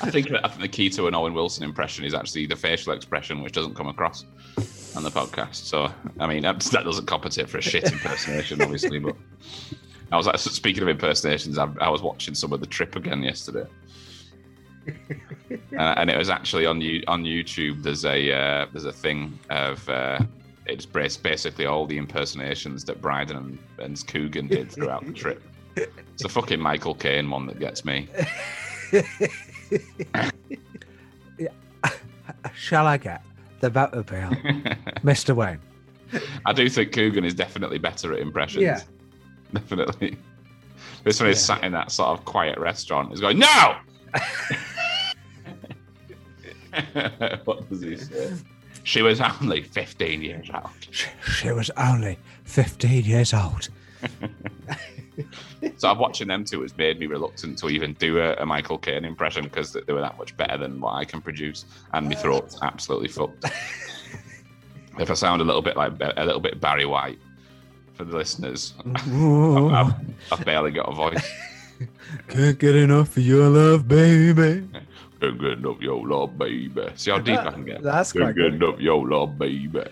I think I think the key to an Owen Wilson impression is actually the facial expression, which doesn't come across on the podcast. So, I mean, that, that doesn't compensate for a shit impersonation, obviously. But I was like, speaking of impersonations, I, I was watching some of the Trip again yesterday, uh, and it was actually on you on YouTube. There's a uh, there's a thing of uh, it's basically all the impersonations that Brydon and, and Coogan did throughout the trip. It's the fucking Michael Caine one that gets me. Shall I get the Batmobile, Mr. Wayne? I do think Coogan is definitely better at impressions. Yeah. Definitely. This one is Yeah. sat in that sort of quiet restaurant. He's going, No! what does he say? She was only 15 years old. She, she was only 15 years old. So I'm watching them two has made me reluctant to even do a, a Michael Caine impression because they were that much better than what I can produce, and my throat's absolutely fucked. if I sound a little bit like a little bit Barry White for the listeners, I've, I've barely got a voice. Can't get enough of your love, baby. Can't get enough your love, baby. See how deep I can get. That's Can't quite get good. enough your love, baby.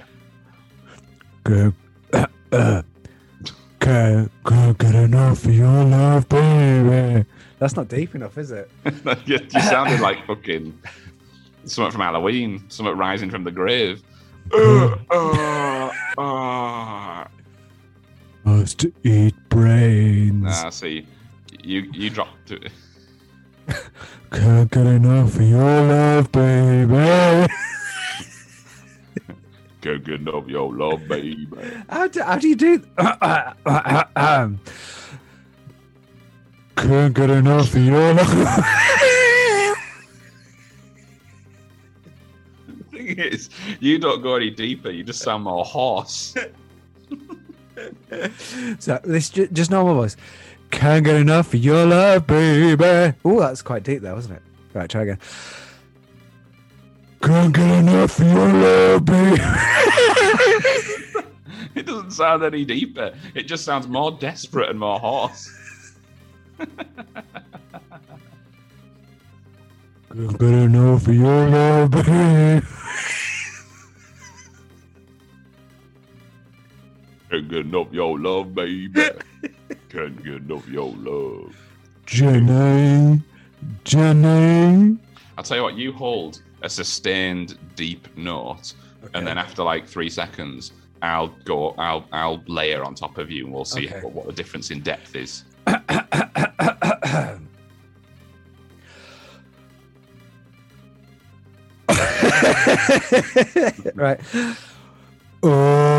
Can't, uh, can't, can't get enough of your love, baby. That's not deep enough, is it? you, you sounded like fucking something from Halloween, something rising from the grave. Uh, uh, uh. Must eat brains. Nah, see, you you dropped it. Can't get enough of your love, baby. Can't get enough your love, baby. How do, how do you do? um, can't get enough of your love. The thing is, you don't go any deeper. You just sound more hoarse. so this ju- just normal voice. Can't get enough of your love, baby. Oh, that's quite deep there, wasn't it? Right, try again. Can't get enough of your love, baby. It doesn't sound any deeper. It just sounds more desperate and more hoarse. Can't get enough of your love, baby. Can't get enough your love, baby. Can't get enough your love. Jenny, Jenny. I'll tell you what, you hold a sustained deep note, and then after like three seconds, I'll go, I'll, I'll layer on top of you, and we'll see Okay. what, what the difference in depth is. right. Oh.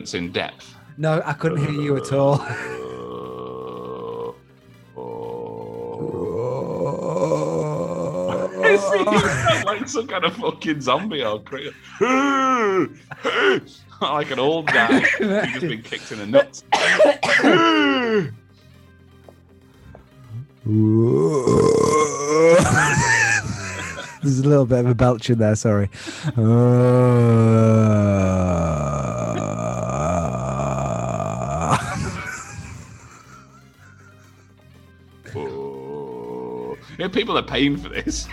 Difference in depth. No, I couldn't hear you at all. It sounds like some kind of fucking zombie or creature. like an old guy who's just been kicked in the nuts. There's a little bit of a belch in there, sorry. Oh. Yeah, people are paying for this.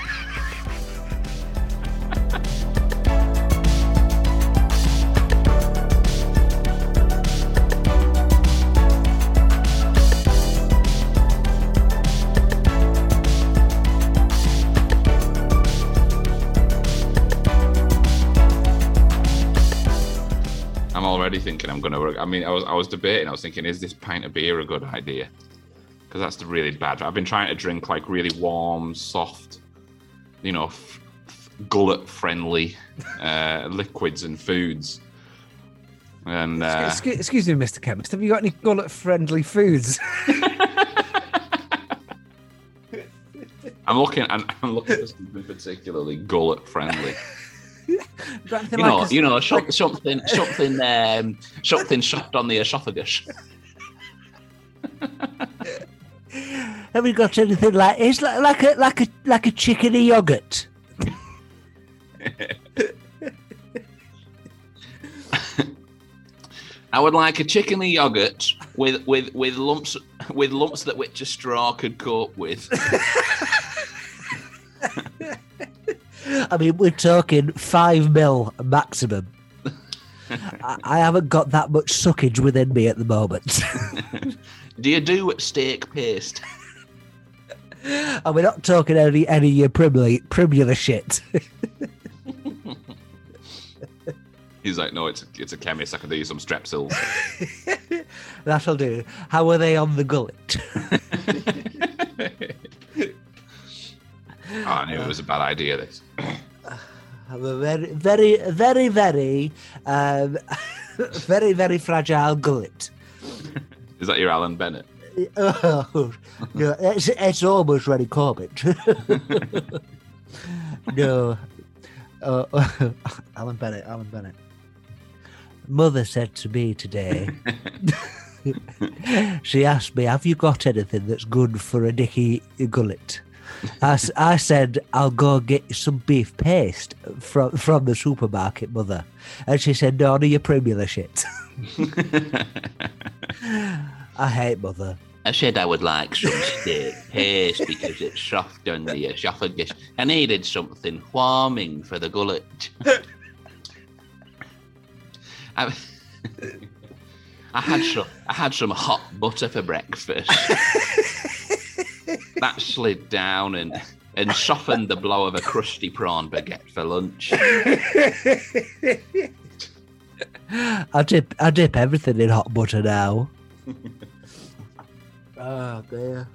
I'm already thinking I'm gonna. Work I mean, I was I was debating. I was thinking, is this pint of beer a good idea? Because that's the really bad. I've been trying to drink like really warm, soft, you know, f- f- gullet-friendly uh, liquids and foods. And uh, excuse, excuse me, Mr. Chemist. Have you got any gullet-friendly foods? I'm looking. I'm, I'm looking for something particularly gullet-friendly. Got anything You like know, a- you know, some- like- something, something, um, something soft on the esophagus. Have we got anything like it's like, like a like a like a chicken chickeny yogurt? I would like a chicken chickeny yogurt with with with lumps with lumps that which a straw could cope with. I mean, we're talking five mil maximum. I, I haven't got that much suckage within me at the moment. Do you do steak paste? and we're not talking any any of your primula, primula shit. He's like, no, it's it's a chemist. I can do you some strepsils. That'll do. How are they on the gullet? Oh, I knew it was a bad idea. This. I'm a very, very, very, very, um, very, very fragile gullet. Is that your Alan Bennett? Oh, no, it's, it's almost Ronnie Corbett. no. Oh, Alan Bennett, Alan Bennett. Mother said to me today, she asked me, Have you got anything that's good for a dicky gullet? I, I said, I'll go get some beef paste from, from the supermarket, mother. And she said, No, none of your primula shit. I hate mother. I said I would like some steak paste because it's soft on the esophagus. I needed something warming for the gullet. I, I had some. I had some hot butter for breakfast. that slid down and and softened the blow of a crusty prawn baguette for lunch. I dip, I dip everything in hot butter now. oh dear.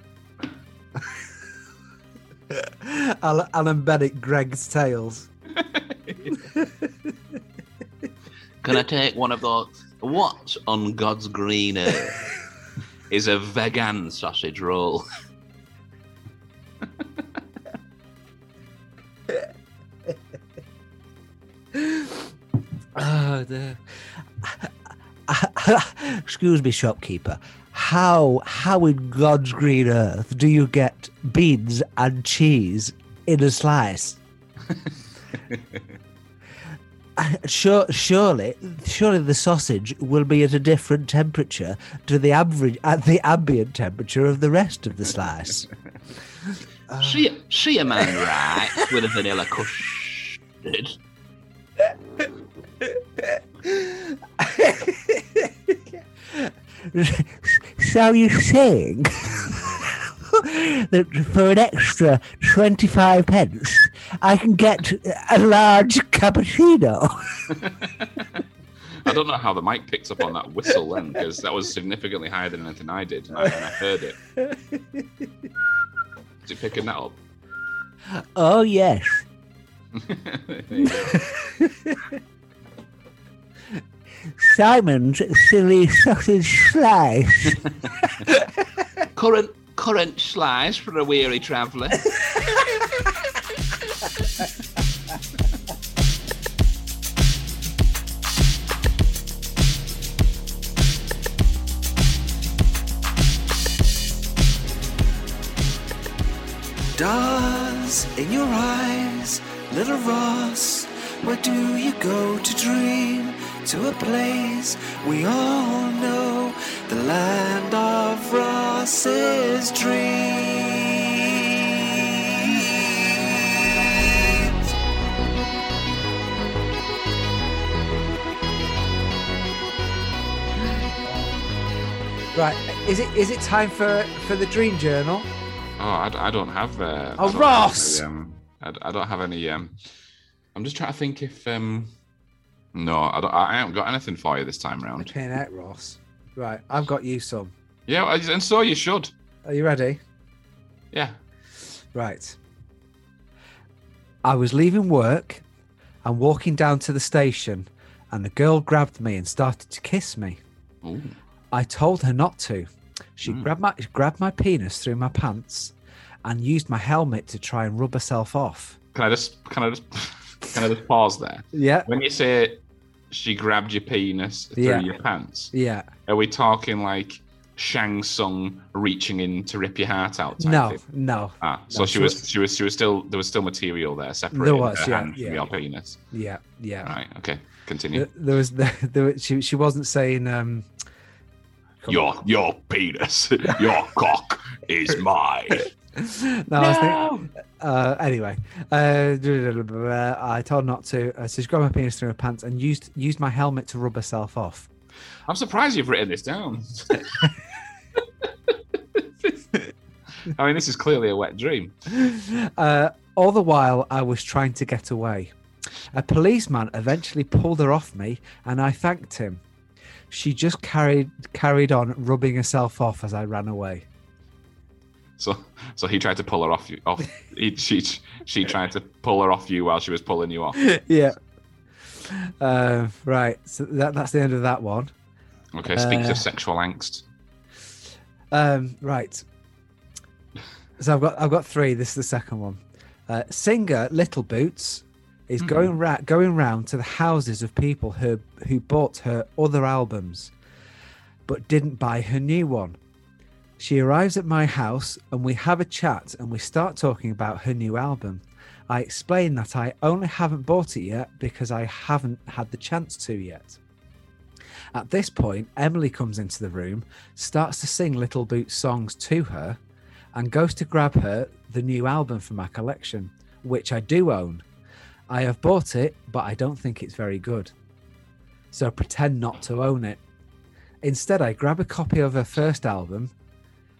Alan, Alan Bennett, Greggs Tales. Can I take one of those? What on God's green earth is a vegan sausage roll? Oh dear. Excuse me, shopkeeper. How, how in God's green earth do you get beans and cheese in a slice? Uh, Sure, surely, surely the sausage will be at a different temperature to the average at the ambient temperature of the rest of the slice. See, see a man right with a vanilla custard. So you're saying that for an extra 25 pence, I can get a large cappuccino? I don't know how the mic picks up on that whistle then, because that was significantly higher than anything I did, and I, and I heard it. Is it picking that up? Oh, yes. There you go. Simon's silly sausage slice. Current current slice for a weary traveller. Stars in your eyes, little Ross. Where do you go to dream? To a place we all know, the land of Ross's dreams. Right, is it is it time for for the Dream Journal? Oh, I, I don't have. Uh, Oh, I have Ross! any, um, I, I don't have any. Um, I'm just trying to think if. Um, no, I, don't, I haven't got anything for you this time round. Paying out, Ross. Right, I've got you some. Yeah, and so you should. Are you ready? Yeah. Right. I was leaving work and walking down to the station, and the girl grabbed me and started to kiss me. Ooh. I told her not to. She Hmm. grabbed my grabbed my penis through my pants and used my helmet to try and rub herself off. Can I just? Can I just? Can I just pause there? Yeah, When you say she grabbed your penis through Yeah. your pants, yeah. are we talking like Shang Tsung reaching in to rip your heart out? No, thing? no. Ah, so No, she she was, was- she was, she was still, there was still material there separating was, her yeah, hand yeah. from your penis. Yeah, yeah. Right. Okay. Continue. There, there was there, was- she she wasn't saying um Your, your penis, your cock is mine. no, I was thinking, uh, anyway, uh, I told her not to. Uh, so she grabbed my penis through her pants and used used my helmet to rub herself off. I'm surprised you've written this down. I mean, this is clearly a wet dream. Uh, all the while, I was trying to get away. A policeman eventually pulled her off me, and I thanked him. She just carried carried on rubbing herself off as I ran away. So, so he tried to pull her off you. Off. He, she, she tried to pull her off you while she was pulling you off. yeah. Uh, right. So that, that's the end of that one. Okay. Speaks Uh, of sexual angst. Um, right. So I've got I've got three. This is the second one. Uh, singer Little Boots is Hmm. going ra- going round to the houses of people who who bought her other albums, but didn't buy her new one. She arrives at my house and we have a chat and we start talking about her new album. I explain that I only haven't bought it yet because I haven't had the chance to yet. At this point, Emily comes into the room, starts to sing Little Boots songs to her, and goes to grab her the new album from my collection, which I do own. I have bought it, but I don't think it's very good. So pretend not to own it. Instead, I grab a copy of her first album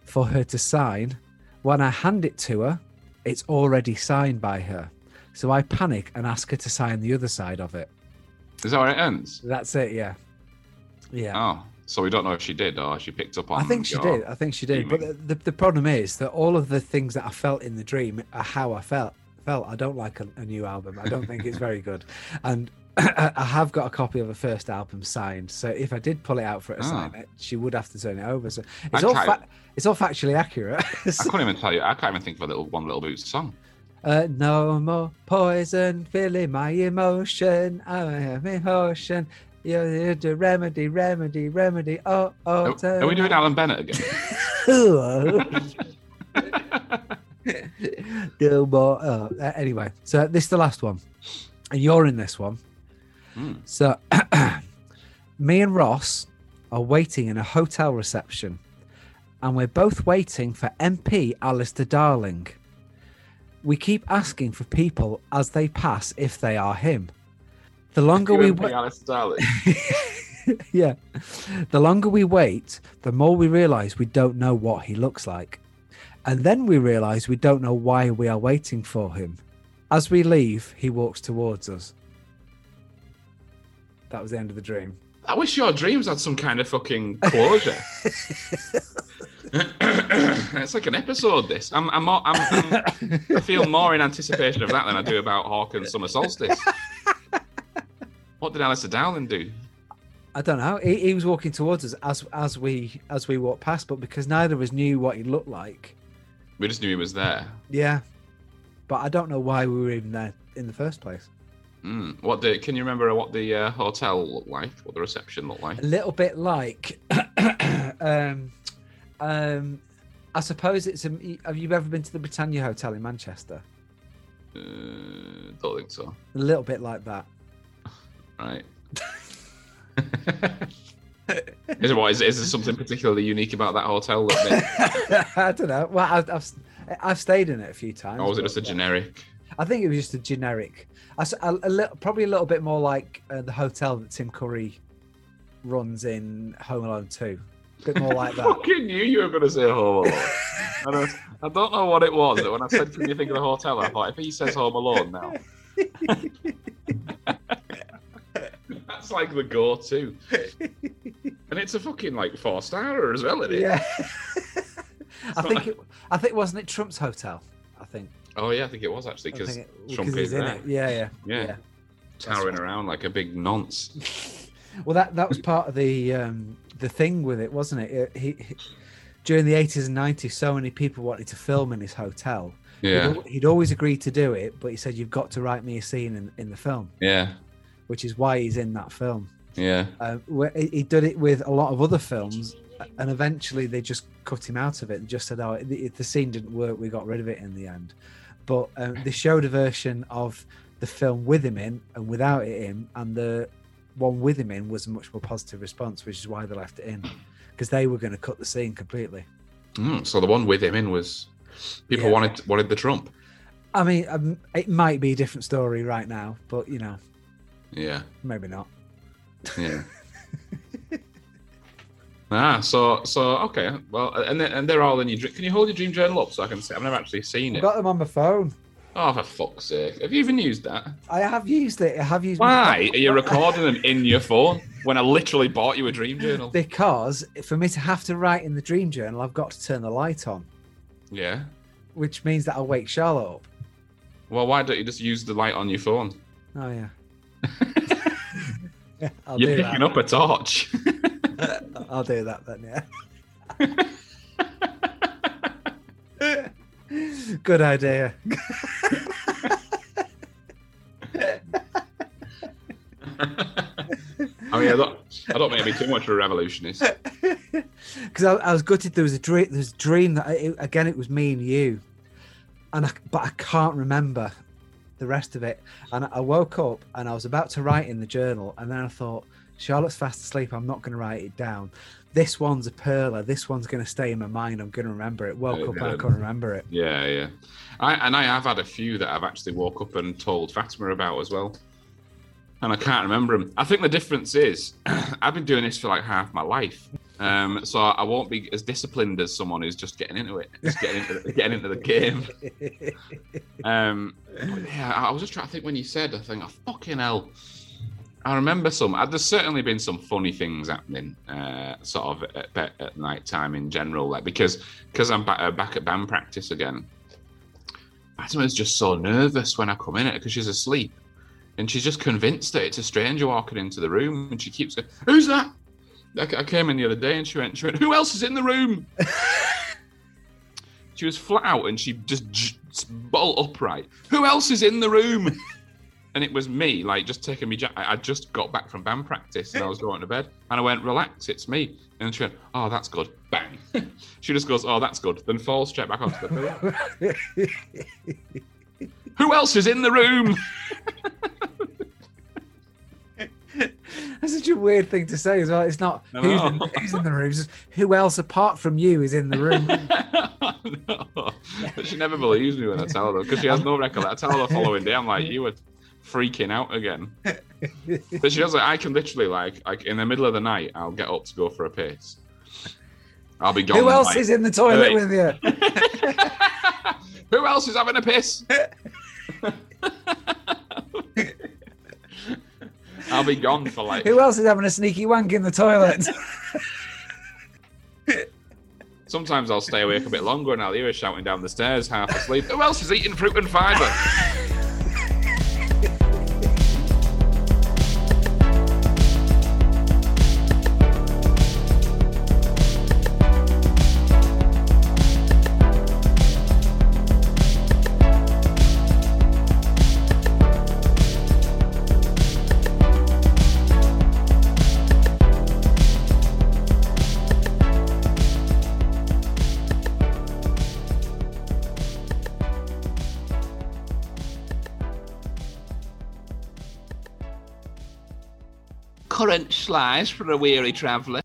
for her to sign. When I hand it to her, it's already signed by her. So I panic and ask her to sign the other side of it. Is that where it ends? That's it, yeah. Yeah. Oh, so we don't know if she did or she picked up on. I think she did. I think she did. But the, the, the problem is that all of the things that I felt in the dream are how I felt. Felt I don't like a, a new album. I don't think it's very good, and I have got a copy of the first album signed. So if I did pull it out for her to Ah. sign it, she would have to turn it over. So I it's all fa- it's all factually accurate. I can't even tell you. I can't even think of a little one little boots song. uh, no more poison filling my emotion. I have emotion. You're the remedy, remedy, remedy. Oh, oh. Are, are we doing Alan Bennett again? no more. Oh, uh, anyway, so this is the last one, and you're in this one. Hmm. So, me and Ross are waiting in a hotel reception, and we're both waiting for MP Alistair Darling. We keep asking for people as they pass if they are him. The longer we wait, yeah. The longer we wait, the more we realize we don't know what he looks like. And then we realize we don't know why we are waiting for him. As we leave, he walks towards us. That was the end of the dream. I wish your dreams had some kind of fucking closure. it's like an episode. This. I'm. I'm, more, I'm, I'm. I feel more in anticipation of that than I do about Hawk and Summer Solstice. What did Alistair Darling do? I don't know. He, he was walking towards us as as we as we walked past, but because neither of us knew what he looked like, We just knew he was there. yeah. But I don't know why we were even there in the first place. Mm. What the? Can you remember what the uh, hotel looked like? What the reception looked like? a little bit like um um i suppose it's a have you ever been to the britannia hotel in manchester Uh, don't think so. a little bit like that Right. is it what? Is, is there something particularly unique about that hotel? That i don't know well I've, I've i've stayed in it a few times or was it just a generic? i think it was just a generic I s- a, a little, probably a little bit more like uh, the hotel that tim curry runs in home alone 2 a bit more like I that fucking knew you were going to say Home Alone. I, don't, I don't know what it was, but when I said, "Can you think of the hotel?" I thought if he says Home Alone now, that's like the go-to. And it's a fucking like four star as well, isn't it? yeah i think it i think wasn't it trump's hotel i think Oh yeah, I think it was actually because Trump is in there. it. Yeah, yeah, Yeah. towering around like a big nonce. Well, that that was part of the um, the thing with it, wasn't it? It- he, he- during the eighties and nineties, so many people wanted to film in his hotel, Yeah. He'd, he'd always agreed to do it, but he said, You've got to write me a scene in, in the film, Yeah. which is why he's in that film. Yeah. Uh, he he did it with a lot of other films, and eventually they just cut him out of it and just said, "Oh, the, the scene didn't work. We got rid of it in the end." But um, they showed a version of the film with him in and without it in, and the one with him in was a much more positive response, which is why they left it in because they were going to cut the scene completely. Mm, so the one with him in was people Yeah. wanted wanted the Trump. I mean, um, it might be a different story right now, but you know, Yeah. maybe not. Yeah. ah, so so okay. Well, and then, and they're all in your dream. Can you hold your dream journal up so I can see? I've never actually seen I've it. got them on my phone. Oh, for fuck's sake! Have you even used that? I have used it. I have used. Why are you recording them in your phone when I literally bought you a dream journal? Because for me to have to write in the dream journal, I've got to turn the light on, Yeah. which means that I'll wake Charlotte up. Well, why don't you just use the light on your phone? Oh yeah. I'll You're picking that. up a torch. I'll do that then. Yeah. Good idea. I mean, I don't, I don't mean to be too much of a revolutionist. Because I, I was gutted. There was a dream. There was a dream that I, it- again it was me and you, and I, but I can't remember the rest of it. And I woke up and I was about to write in the journal, and then I thought, Charlotte's fast asleep. I'm not going to write it down. This one's a perler. This one's going to stay in my mind. I'm going to remember it. Woke Yeah, up and I couldn't remember it. Yeah, yeah. I, and I have had a few that I've actually woke up and told Fatima about as well. And I can't remember them. I think the difference is I've been doing this for like half my life. Um, so I won't be as disciplined as someone who's just getting into it, just getting into the, getting into the game. Um, yeah, I was just trying to think when you said, I think, oh, fucking hell. I remember some. There's certainly been some funny things happening, uh, sort of at, at, at night time in general, like because because I'm back, uh, back at band practice again. Fatima's just so nervous when I come in it because she's asleep, and she's just convinced that it's a stranger walking into the room, and she keeps going, "Who's that?" I, came in the other day, and she went, "She went, who else is in the room?" she was flat out, and she just, j- bolt upright. Who else is in the room? and it was me, like just taking me. I I just got back from band practice and I was going to bed, and I went, "Relax, it's me." And she went, "Oh, that's good." Bang. she just goes, "Oh, that's good," then falls straight back onto the pillow. Who else is in the room? That's such a weird thing to say as well. It's not I who's in, who's in the room. Who else apart from you is in the room. no. But she never believes me when I tell her because she has no recollection. I tell her the following day, I'm like, "You were freaking out again." But she does like, I can literally like, like in the middle of the night, I'll get up to go for a piss. I'll be gone. who else like- is in the toilet Hey. with you? Who else is having a piss? I'll be gone for like. Who else is having a sneaky wank in the toilet? Sometimes I'll stay awake a bit longer and I'll hear her shouting down the stairs, half asleep. Who else is eating fruit and fibre? slice for a weary traveller.